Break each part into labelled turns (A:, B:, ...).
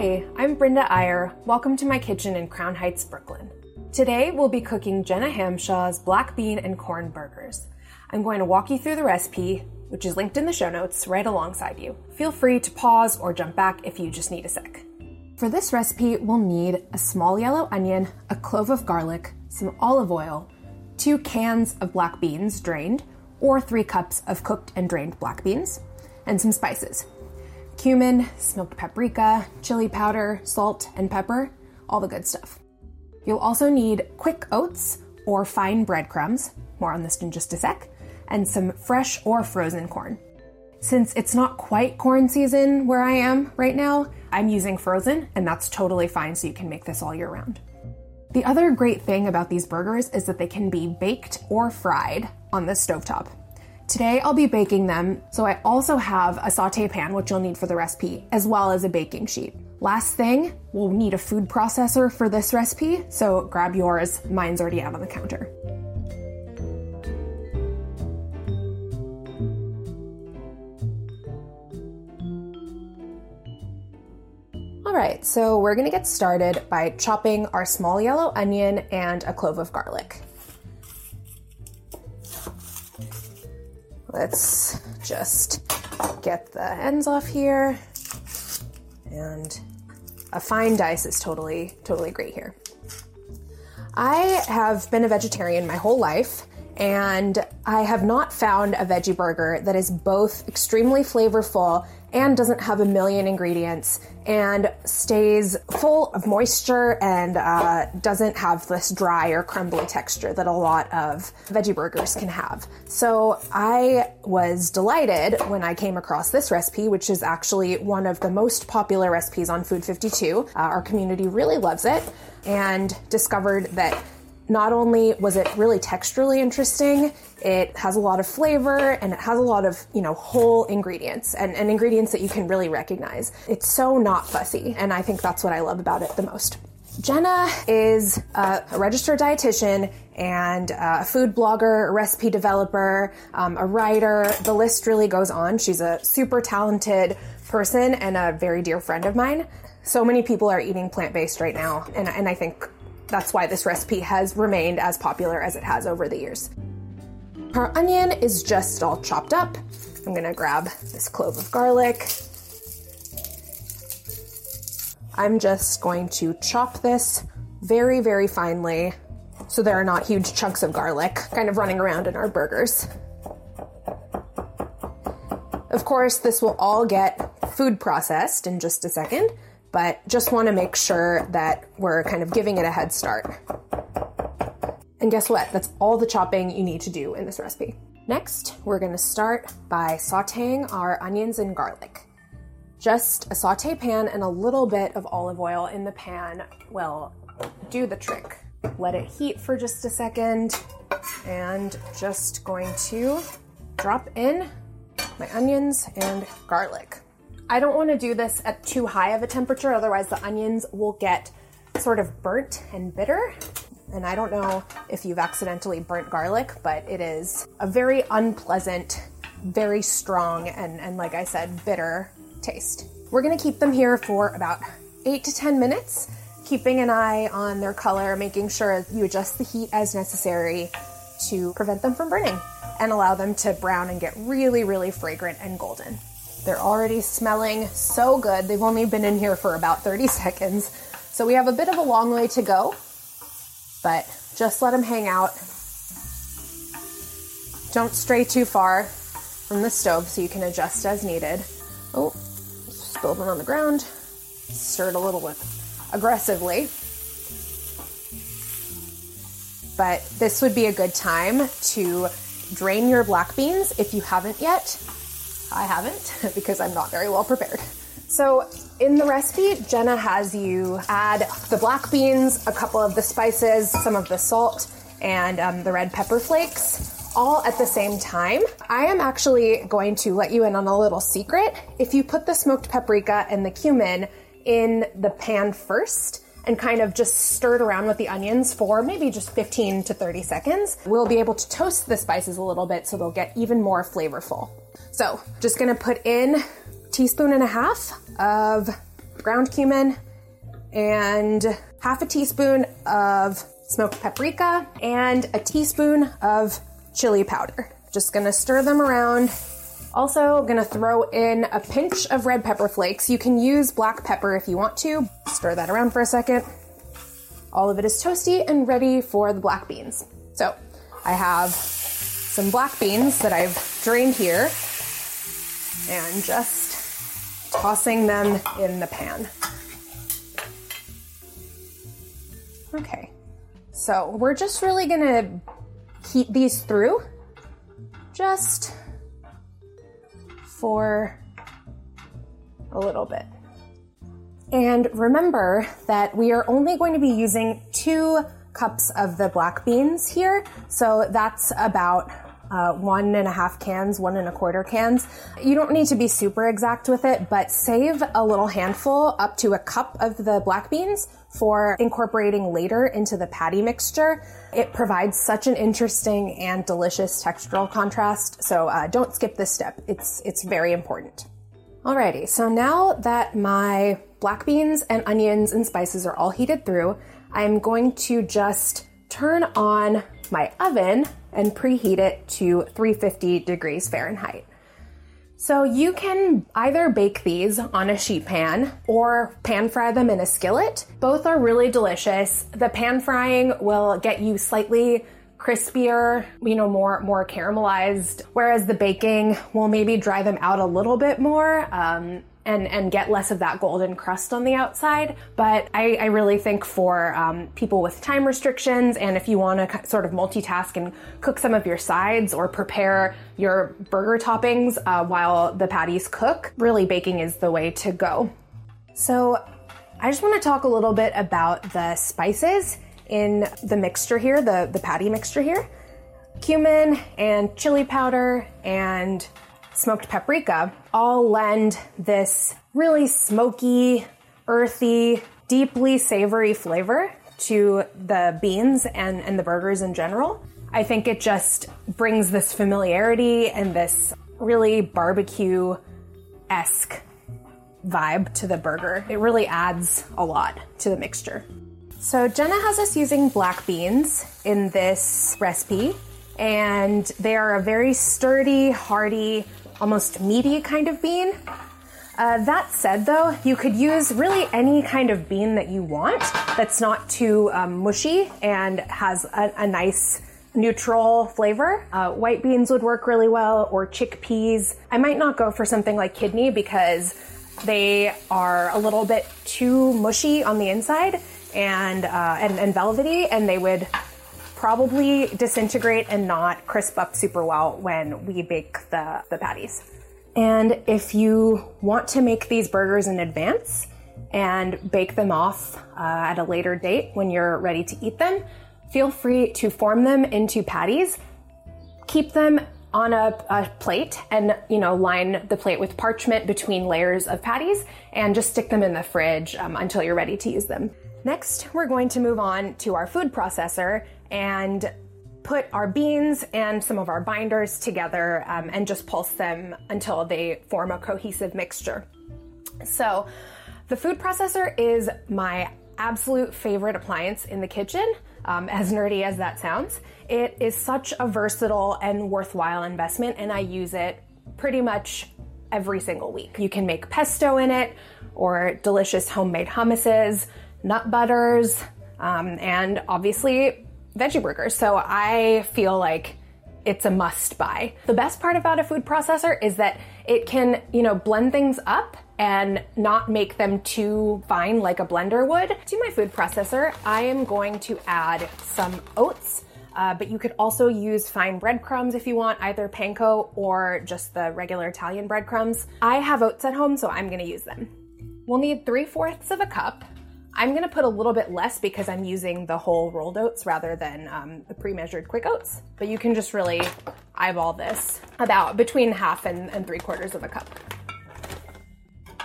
A: Hi, I'm Brinda Ayer. Welcome to my kitchen in Crown Heights, Brooklyn. Today we'll be cooking Gena Hamshaw's black bean and corn burgers. I'm going to walk you through the recipe, which is linked in the show notes right alongside you. Feel free to pause or jump back if you just need a sec. For this recipe, we'll need a small yellow onion, a clove of garlic, some olive oil, two cans of black beans drained, or three cups of cooked and drained black beans, and some spices cumin, smoked paprika, chili powder, salt, and pepper, all the good stuff. You'll also need quick oats or fine breadcrumbs, more on this in just a sec, and some fresh or frozen corn. Since it's not quite corn season where I am right now, I'm using frozen, and that's totally fine, so you can make this all year round. The other great thing about these burgers is that they can be baked or fried on the stovetop. Today I'll be baking them, so I also have a saute pan, which you'll need for the recipe, as well as a baking sheet. Last thing, we'll need a food processor for this recipe, so grab yours. Mine's already out on the counter. All right, so we're gonna get started by chopping our small yellow onion and a clove of garlic. Let's just get the ends off here. And a fine dice is totally, totally great here. I have been a vegetarian my whole life, and I have not found a veggie burger that is both extremely flavorful and doesn't have a million ingredients and stays full of moisture and uh, doesn't have this dry or crumbly texture that a lot of veggie burgers can have. So I was delighted when I came across this recipe, which is actually one of the most popular recipes on Food 52. Uh, our community really loves it and discovered that not only was it really texturally interesting, it has a lot of flavor and it has a lot of, you know, whole ingredients and, and ingredients that you can really recognize. It's so not fussy, and I think that's what I love about it the most. Gena is a, registered dietitian and a food blogger, a recipe developer, um, a writer. The list really goes on. She's a super talented person and a very dear friend of mine. So many people are eating plant based right now, and, and I think that's why this recipe has remained as popular as it has over the years. Our onion is just all chopped up. I'm gonna grab this clove of garlic. I'm just going to chop this very, very finely so there are not huge chunks of garlic kind of running around in our burgers. Of course, this will all get food processed in just a second, but just want to make sure that we're kind of giving it a head start. And guess what? That's all the chopping you need to do in this recipe. Next, we're going to start by sauteing our onions and garlic. Just a saute pan and a little bit of olive oil in the pan will do the trick. Let it heat for just a second and just going to drop in my onions and garlic. I don't want to do this at too high of a temperature, otherwise, the onions will get sort of burnt and bitter. And I don't know if you've accidentally burnt garlic, but it is a very unpleasant, very strong, and, and like I said, bitter taste. We're gonna keep them here for about eight to 10 minutes, keeping an eye on their color, making sure you adjust the heat as necessary to prevent them from burning and allow them to brown and get really, really fragrant and golden. They're already smelling so good. They've only been in here for about 30 seconds. So we have a bit of a long way to go, but just let them hang out. Don't stray too far from the stove so you can adjust as needed. Oh, spilled one on the ground. Stirred a little bit aggressively. But this would be a good time to drain your black beans if you haven't yet. I haven't because I'm not very well prepared. So, in the recipe, Gena has you add the black beans, a couple of the spices, some of the salt, and um, the red pepper flakes all at the same time. I am actually going to let you in on a little secret. If you put the smoked paprika and the cumin in the pan first, and kind of just stir it around with the onions for maybe just 15 to 30 seconds, we'll be able to toast the spices a little bit so they'll get even more flavorful. So, just gonna put in teaspoon and a half of ground cumin and half a teaspoon of smoked paprika and a teaspoon of chili powder. Just gonna stir them around. Also, gonna throw in a pinch of red pepper flakes. You can use black pepper if you want to. Stir that around for a second. All of it is toasty and ready for the black beans. So, I have some black beans that I've drained here and just tossing them in the pan. Okay, so we're just really gonna heat these through just for a little bit. And remember that we are only going to be using two cups of the black beans here. So that's about uh, one and a half cans, one and a quarter cans. You don't need to be super exact with it, but save a little handful up to a cup of the black beans for incorporating later into the patty mixture. It provides such an interesting and delicious textural contrast, so uh, don't skip this step. It's, it's very important. Alrighty, so now that my black beans and onions and spices are all heated through, I'm going to just turn on my oven and preheat it to 350 degrees Fahrenheit. So you can either bake these on a sheet pan or pan fry them in a skillet. Both are really delicious. The pan frying will get you slightly crispier, you know, more more caramelized, whereas the baking will maybe dry them out a little bit more. Um, and, and get less of that golden crust on the outside. But I, I really think for um, people with time restrictions and if you want to sort of multitask and cook some of your sides or prepare your burger toppings uh, while the patties cook, really baking is the way to go. So I just want to talk a little bit about the spices in the mixture here, the, the patty mixture here. Cumin and chili powder and smoked paprika all lend this really smoky, earthy, deeply savory flavor to the beans and, and the burgers in general. I think it just brings this familiarity and this really barbecue esque vibe to the burger. It really adds a lot to the mixture. So, Gena has us using black beans in this recipe, and they are a very sturdy, hearty, almost meaty kind of bean. Uh, that said, though, you could use really any kind of bean that you want that's not too um, mushy and has a, a nice neutral flavor. Uh, white beans would work really well, or chickpeas. I might not go for something like kidney because they are a little bit too mushy on the inside and uh, and, and velvety, and they would probably disintegrate and not crisp up super well when we bake the, the patties. And if you want to make these burgers in advance and bake them off uh, at a later date when you're ready to eat them, feel free to form them into patties. Keep them on a, a, plate and you know line the plate with parchment between layers of patties and just stick them in the fridge um, until you're ready to use them. Next, we're going to move on to our food processor and put our beans and some of our binders together um, and just pulse them until they form a cohesive mixture. So, the food processor is my absolute favorite appliance in the kitchen, um, as nerdy as that sounds. It is such a versatile and worthwhile investment, and I use it pretty much every single week. You can make pesto in it or delicious homemade hummuses, nut butters, um, and obviously veggie burgers. So I feel like it's a must buy. The best part about a food processor is that it can, you know, blend things up and not make them too fine like a blender would. To my food processor, I am going to add some oats. Uh, but you could also use fine breadcrumbs if you want, either panko or just the regular Italian breadcrumbs. I have oats at home, so I'm gonna use them. We'll need three fourths of a cup I'm gonna put a little bit less because I'm using the whole rolled oats rather than um, the pre-measured quick oats. But you can just really eyeball this about between half and, and three quarters of a cup.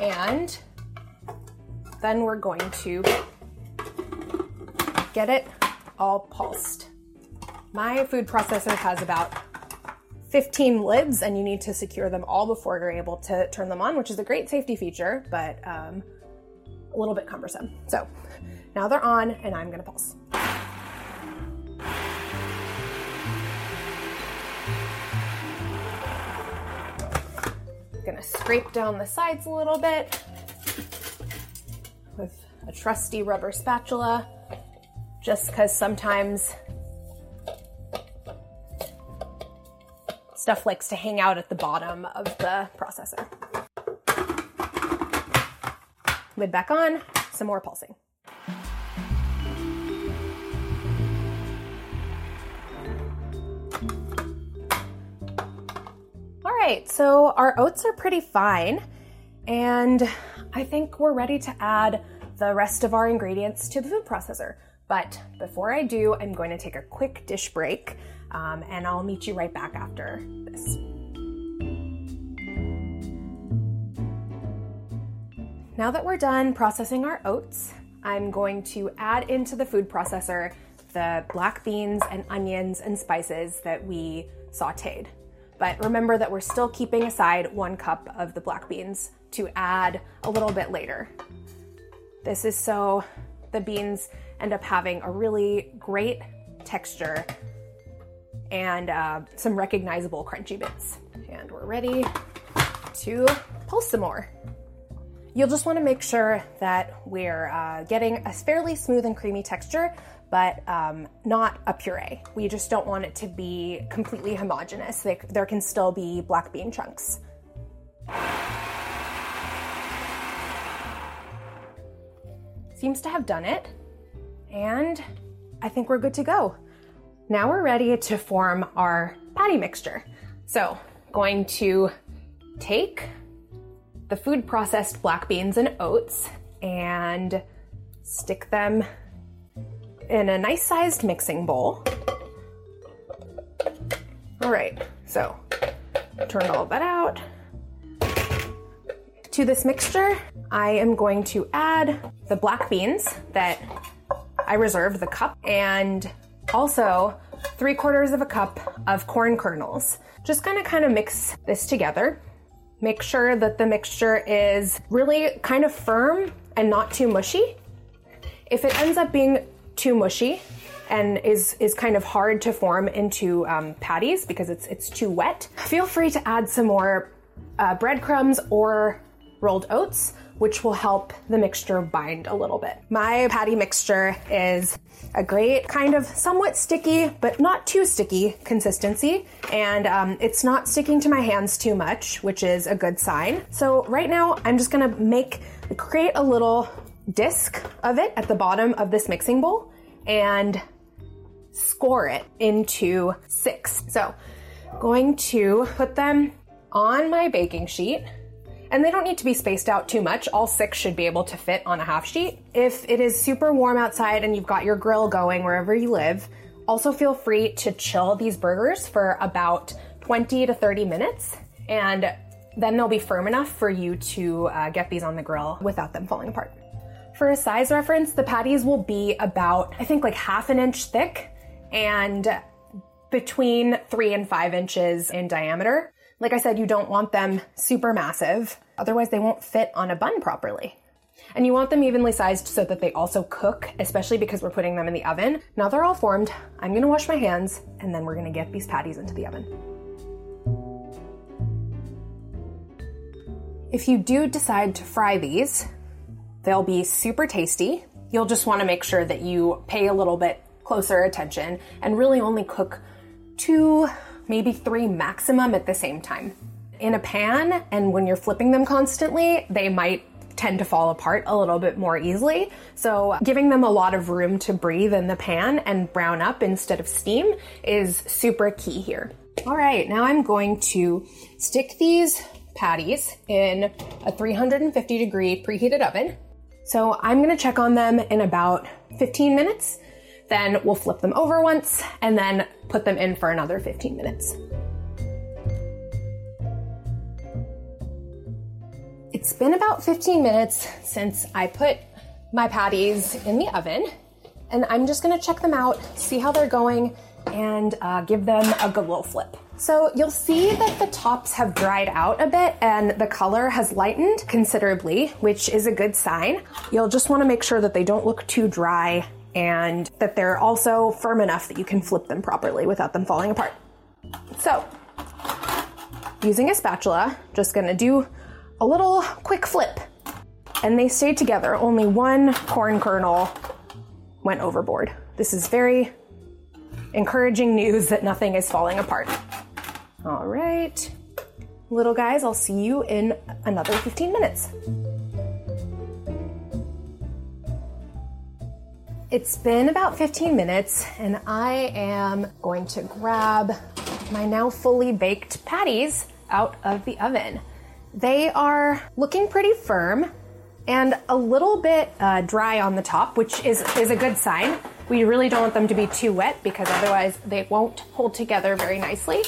A: And then we're going to get it all pulsed. My food processor has about 15 lids and you need to secure them all before you're able to turn them on, which is a great safety feature, but um, a little bit cumbersome. So now they're on and I'm gonna pulse. Gonna scrape down the sides a little bit with a trusty rubber spatula, just because sometimes stuff likes to hang out at the bottom of the processor. Lid back on, some more pulsing. All right, so our oats are pretty fine, and I think we're ready to add the rest of our ingredients to the food processor. But before I do, I'm going to take a quick dish break, um, and I'll meet you right back after this. Now that we're done processing our oats, I'm going to add into the food processor the black beans and onions and spices that we sauteed. But remember that we're still keeping aside one cup of the black beans to add a little bit later. This is so the beans end up having a really great texture and uh, some recognizable crunchy bits. And we're ready to pulse some more. You'll just want to make sure that we're uh, getting a fairly smooth and creamy texture, but um, not a puree. We just don't want it to be completely homogeneous. They, there can still be black bean chunks. Seems to have done it, and I think we're good to go. Now we're ready to form our patty mixture. So, going to take the food processed black beans and oats and stick them in a nice sized mixing bowl. All right, so turn all that out. To this mixture, I am going to add the black beans that I reserved the cup and also three quarters of a cup of corn kernels. Just gonna kind of mix this together. Make sure that the mixture is really kind of firm and not too mushy. If it ends up being too mushy and is is kind of hard to form into um, patties because it's it's too wet, feel free to add some more uh, breadcrumbs or rolled oats, which will help the mixture bind a little bit. My patty mixture is a great kind of somewhat sticky, but not too sticky consistency. And um, it's not sticking to my hands too much, which is a good sign. So right now I'm just gonna make, create a little disc of it at the bottom of this mixing bowl and score it into six. So going to put them on my baking sheet and they don't need to be spaced out too much. All six should be able to fit on a half sheet. If it is super warm outside and you've got your grill going wherever you live, also feel free to chill these burgers for about 20 to 30 minutes and then they'll be firm enough for you to uh, get these on the grill without them falling apart. For a size reference, the patties will be about, I think, like half an inch thick and between three and five inches in diameter. Like I said, you don't want them super massive. Otherwise, they won't fit on a bun properly. And you want them evenly sized so that they also cook, especially because we're putting them in the oven. Now they're all formed. I'm gonna wash my hands and then we're gonna get these patties into the oven. if you do decide to fry these, they'll be super tasty. You'll just want to make sure that you pay a little bit closer attention and really only cook two, maybe three maximum at the same time. In a pan, and when you're flipping them constantly, they might tend to fall apart a little bit more easily. So giving them a lot of room to breathe in the pan and brown up instead of steam is super key here. All right, now I'm going to stick these patties in a 350 degree preheated oven. So I'm gonna check on them in about 15 minutes. Then we'll flip them over once and then put them in for another 15 minutes. It's been about 15 minutes since I put my patties in the oven, and I'm just gonna check them out, see how they're going, and uh, give them a good little flip. So you'll see that the tops have dried out a bit and the color has lightened considerably, which is a good sign. You'll just wanna make sure that they don't look too dry and that they're also firm enough that you can flip them properly without them falling apart. So, using a spatula, just gonna do a little quick flip. And they stayed together. Only one corn kernel went overboard. This is very encouraging news that nothing is falling apart. All right. Little guys, I'll see you in another 15 minutes. It's been about 15 minutes, and I am going to grab my now fully baked patties out of the oven. They are looking pretty firm and a little bit uh, dry on the top, which is, is a good sign. We really don't want them to be too wet because otherwise they won't hold together very nicely.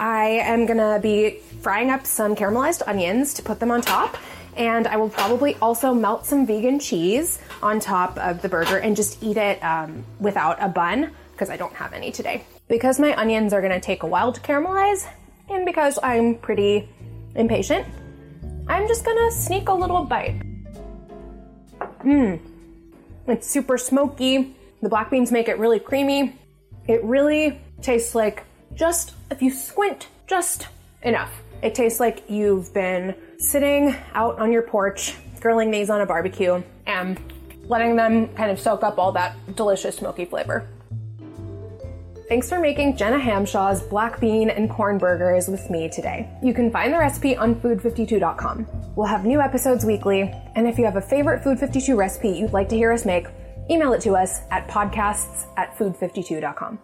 A: I am gonna be frying up some caramelized onions to put them on top, and I will probably also melt some vegan cheese on top of the burger and just eat it um, without a bun because I don't have any today. Because my onions are gonna take a while to caramelize, and because I'm pretty impatient, I'm just gonna sneak a little bite. Mmm. It's super smoky. The black beans make it really creamy. It really tastes like just, if you squint, just enough. It tastes like you've been sitting out on your porch, grilling these on a barbecue, and letting them kind of soak up all that delicious smoky flavor. Thanks for making Gena Hamshaw's black bean and corn burgers with me today. You can find the recipe on food52.com. We'll have new episodes weekly, and if you have a favorite Food 52 recipe you'd like to hear us make, email it to us at podcasts at food52.com.